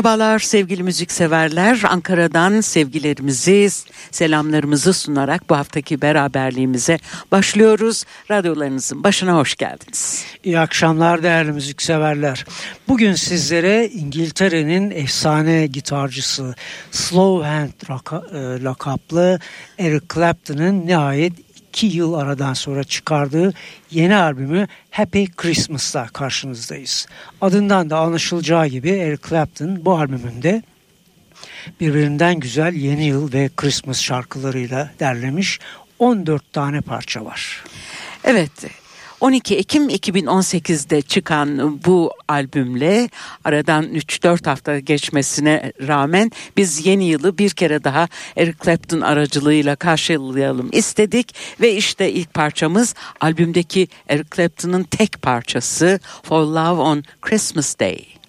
Merhabalar sevgili müzikseverler. Ankara'dan sevgilerimizi, selamlarımızı sunarak bu haftaki beraberliğimize başlıyoruz. Radyolarınızın başına hoş geldiniz. İyi akşamlar değerli müzikseverler. Bugün sizlere İngiltere'nin efsane gitarcısı Slow e, lakaplı Eric Clapton'ın nihayet iki yıl aradan sonra çıkardığı yeni albümü Happy Christmas'la karşınızdayız. Adından da anlaşılacağı gibi Eric Clapton bu albümünde birbirinden güzel yeni yıl ve Christmas şarkılarıyla derlemiş 14 tane parça var. Evet 12 Ekim 2018'de çıkan bu albümle aradan 3-4 hafta geçmesine rağmen biz yeni yılı bir kere daha Eric Clapton aracılığıyla karşılayalım istedik ve işte ilk parçamız albümdeki Eric Clapton'ın tek parçası For Love on Christmas Day.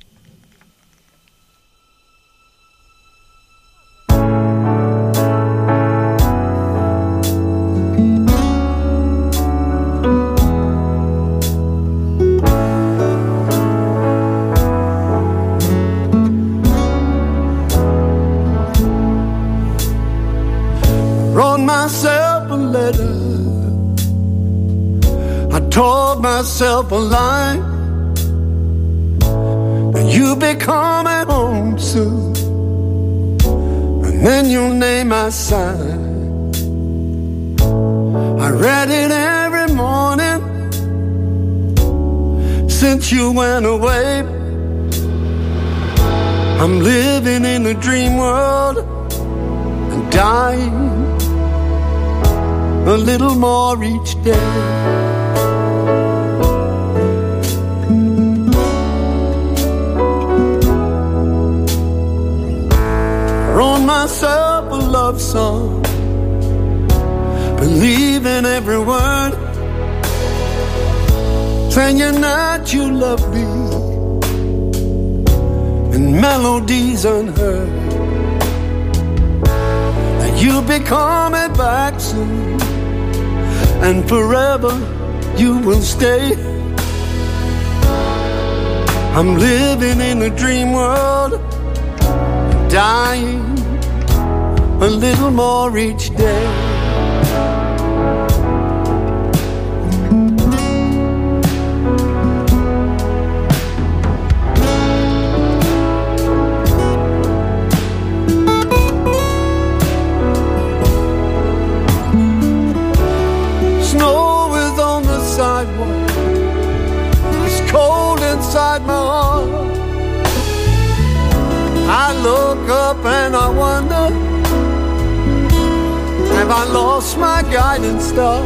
Myself alive. lie that you'll be coming home soon, and then you'll name my sign. I read it every morning since you went away. I'm living in a dream world and dying a little more each day. Wrote myself a love song, believe in every word, saying that you love me, and melodies unheard. That you'll be coming back soon, and forever you will stay. I'm living in a dream world, dying a little more each day. I lost my guiding star?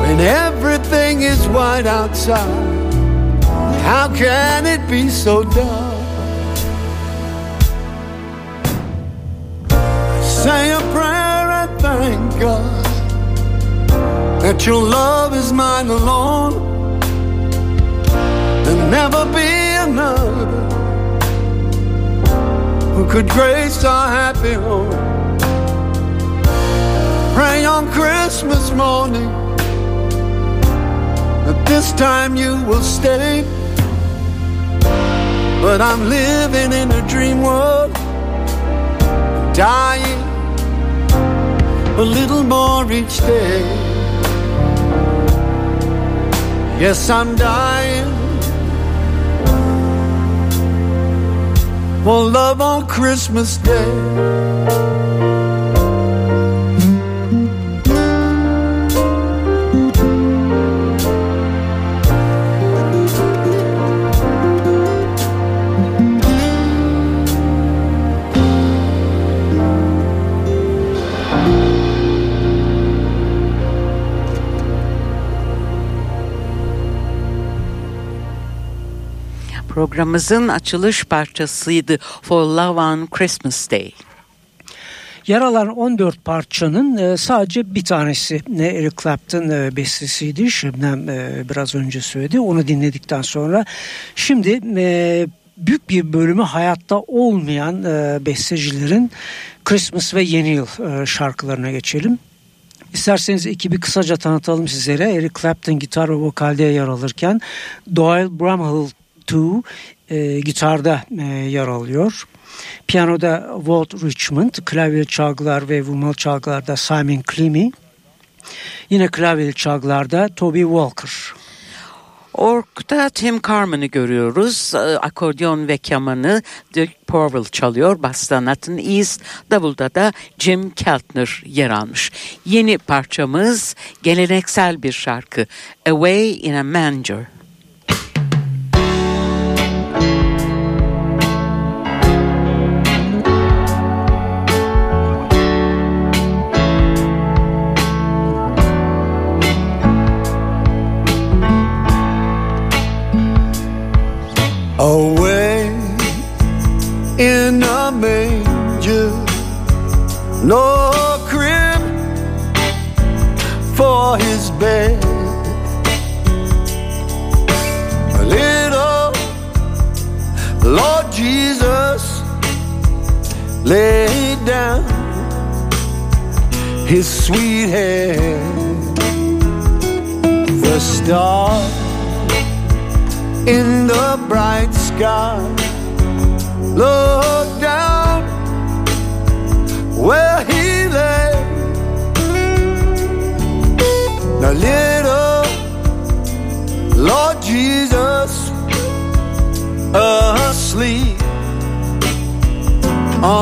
When everything is white outside, how can it be so dark? I say a prayer and thank God that your love is mine alone. There'll never be another who could grace our happy home pray on Christmas morning that this time you will stay. But I'm living in a dream world, dying a little more each day. Yes, I'm dying for love on Christmas Day. Programımızın açılış parçasıydı For Love on Christmas Day. Yer alan 14 parçanın e, sadece bir tanesi ne Eric Clapton e, bestesiydi. Şebnem e, biraz önce söyledi. Onu dinledikten sonra şimdi büyük bir bölümü hayatta olmayan bestecilerin Christmas ve Yeni Yıl şarkılarına geçelim. İsterseniz ekibi kısaca tanıtalım sizlere. Eric Clapton gitar ve vokalde yer alırken Doyle Bramhall 2 e, gitarda e, yer alıyor. Piyanoda Walt Richmond, klavye çalgılar ve vurmalı çalgılarda Simon Clemmy. Yine klavye çalgılarda Toby Walker. Ork'ta Tim Carmen'ı görüyoruz. Ee, akordeon ve kemanı Dick Powell çalıyor. Basta Nathan East, davulda da Jim Keltner yer almış. Yeni parçamız geleneksel bir şarkı Away in a Manger.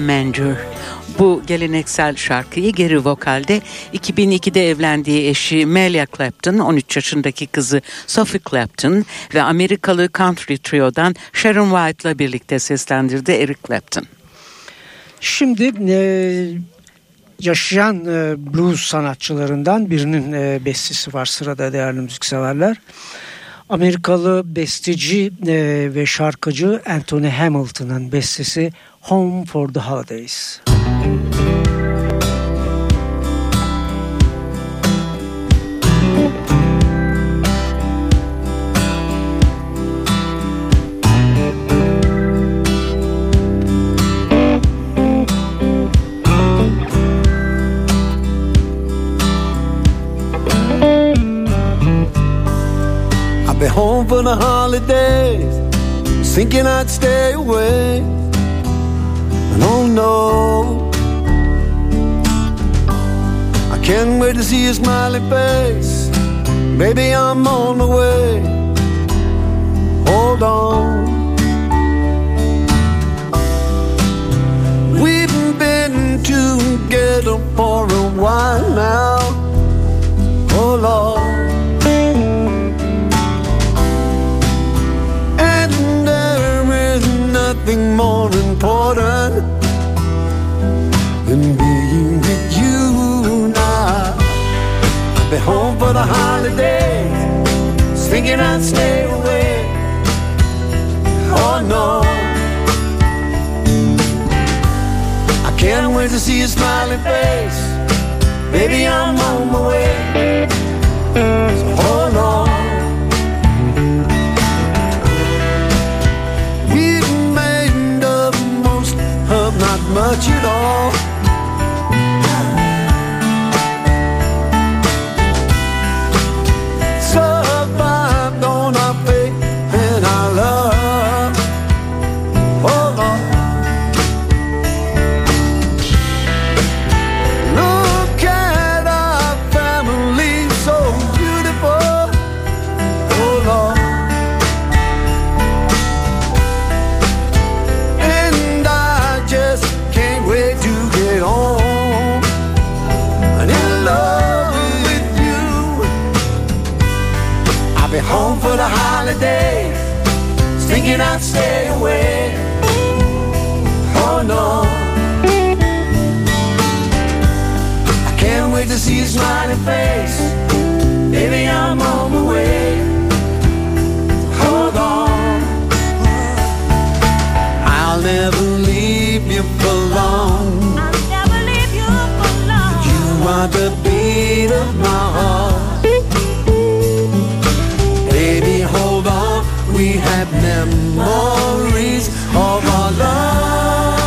Manger. Bu geleneksel şarkıyı geri vokalde 2002'de evlendiği eşi Melia Clapton, 13 yaşındaki kızı Sophie Clapton ve Amerikalı country trio'dan Sharon White'la birlikte seslendirdi Eric Clapton. Şimdi e, yaşayan e, blues sanatçılarından birinin e, bestesi var sırada değerli müzikseverler. Amerikalı besteci e, ve şarkıcı Anthony Hamilton'ın bestesi Home for the Holidays. I'll be home for the holidays, thinking I'd stay away. And oh no, I can't wait to see your smiling face. Maybe I'm on my way. Hold on. We've been together for a while now. Oh Lord. And there is nothing more important than being with you now. I'll be home for the holidays, thinking I'd stay away. Oh no. I can't wait to see your smiling face. Baby, I'm on my way. 知道。The holidays, thinking I'd stay away. Oh no. I can't wait to see your smiling face. Baby, I'm on my way. Hold on. I'll never leave you for long. I'll never leave you for long. You are the beat of my heart. We have memories of our love.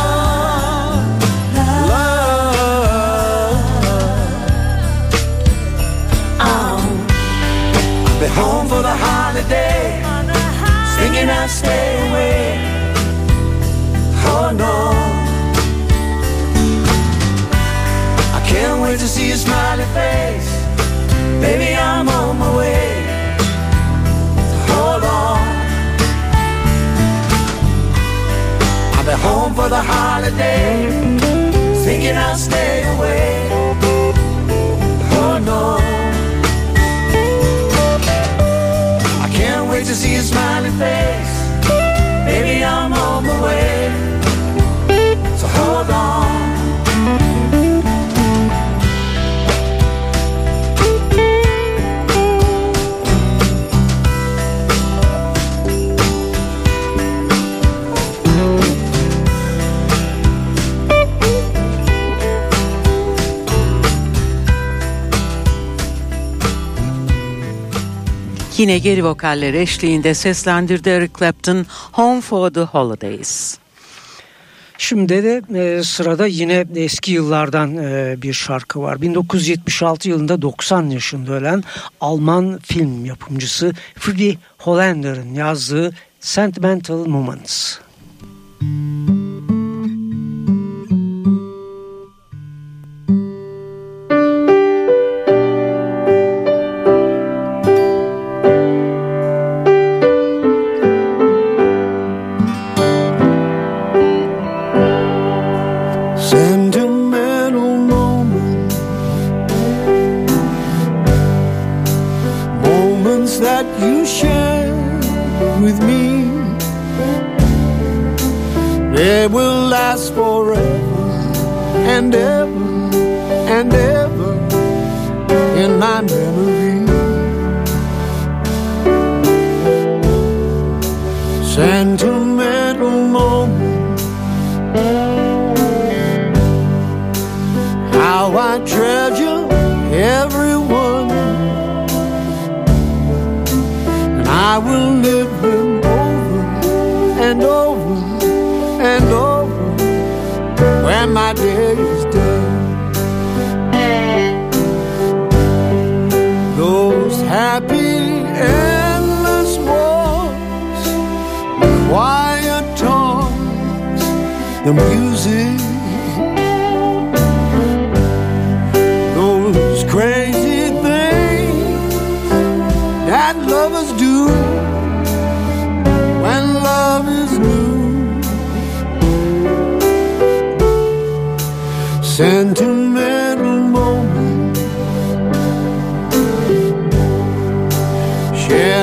Yine geri vokaller eşliğinde seslendirdi Eric Clapton Home for the Holidays. Şimdi de e, sırada yine eski yıllardan e, bir şarkı var. 1976 yılında 90 yaşında ölen Alman film yapımcısı Friedrich Hollander'ın yazdığı Sentimental Moments. Sentimental I will live them over and over and over when my day is done. Those happy endless walks, quiet talks, the music.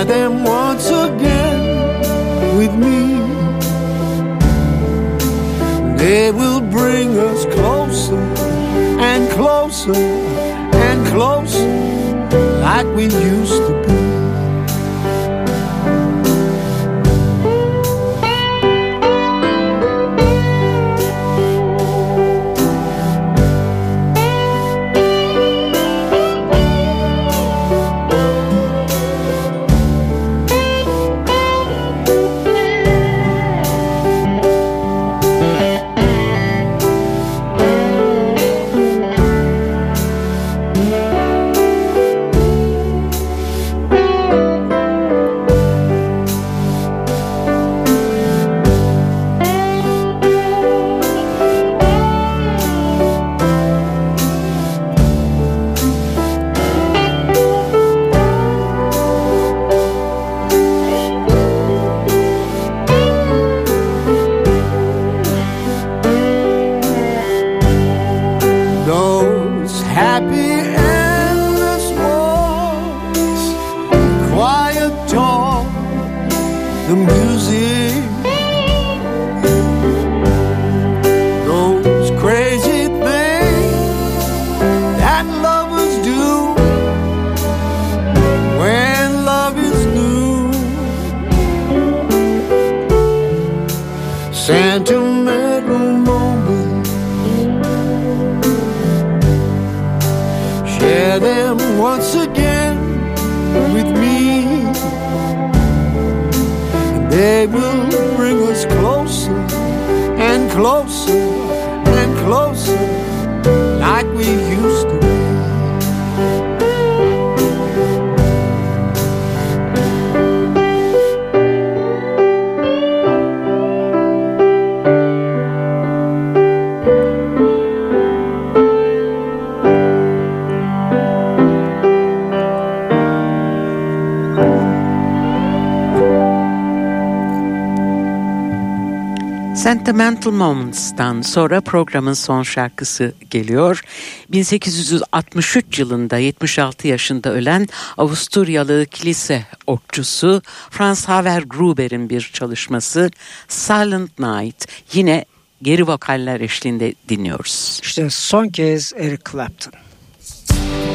Share them once again with me. They will bring us closer and closer and closer like we used to be. Sentimental moment. Share them once again with me. And they will bring us closer and closer and closer like we used to Sentimental Moments'tan sonra programın son şarkısı geliyor. 1863 yılında 76 yaşında ölen Avusturyalı kilise okçusu Franz Haver Gruber'in bir çalışması Silent Night yine geri vokaller eşliğinde dinliyoruz. İşte son kez Eric Clapton. Holy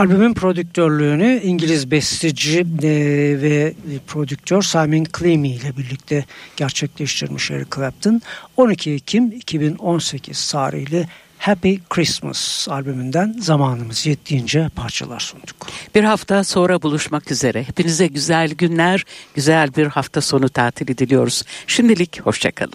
Albümün prodüktörlüğünü İngiliz besteci e, ve prodüktör Simon Clemmy ile birlikte gerçekleştirmiş Eric Clapton. 12 Ekim 2018 tarihli Happy Christmas albümünden zamanımız yettiğince parçalar sunduk. Bir hafta sonra buluşmak üzere. Hepinize güzel günler, güzel bir hafta sonu tatili diliyoruz. Şimdilik hoşçakalın.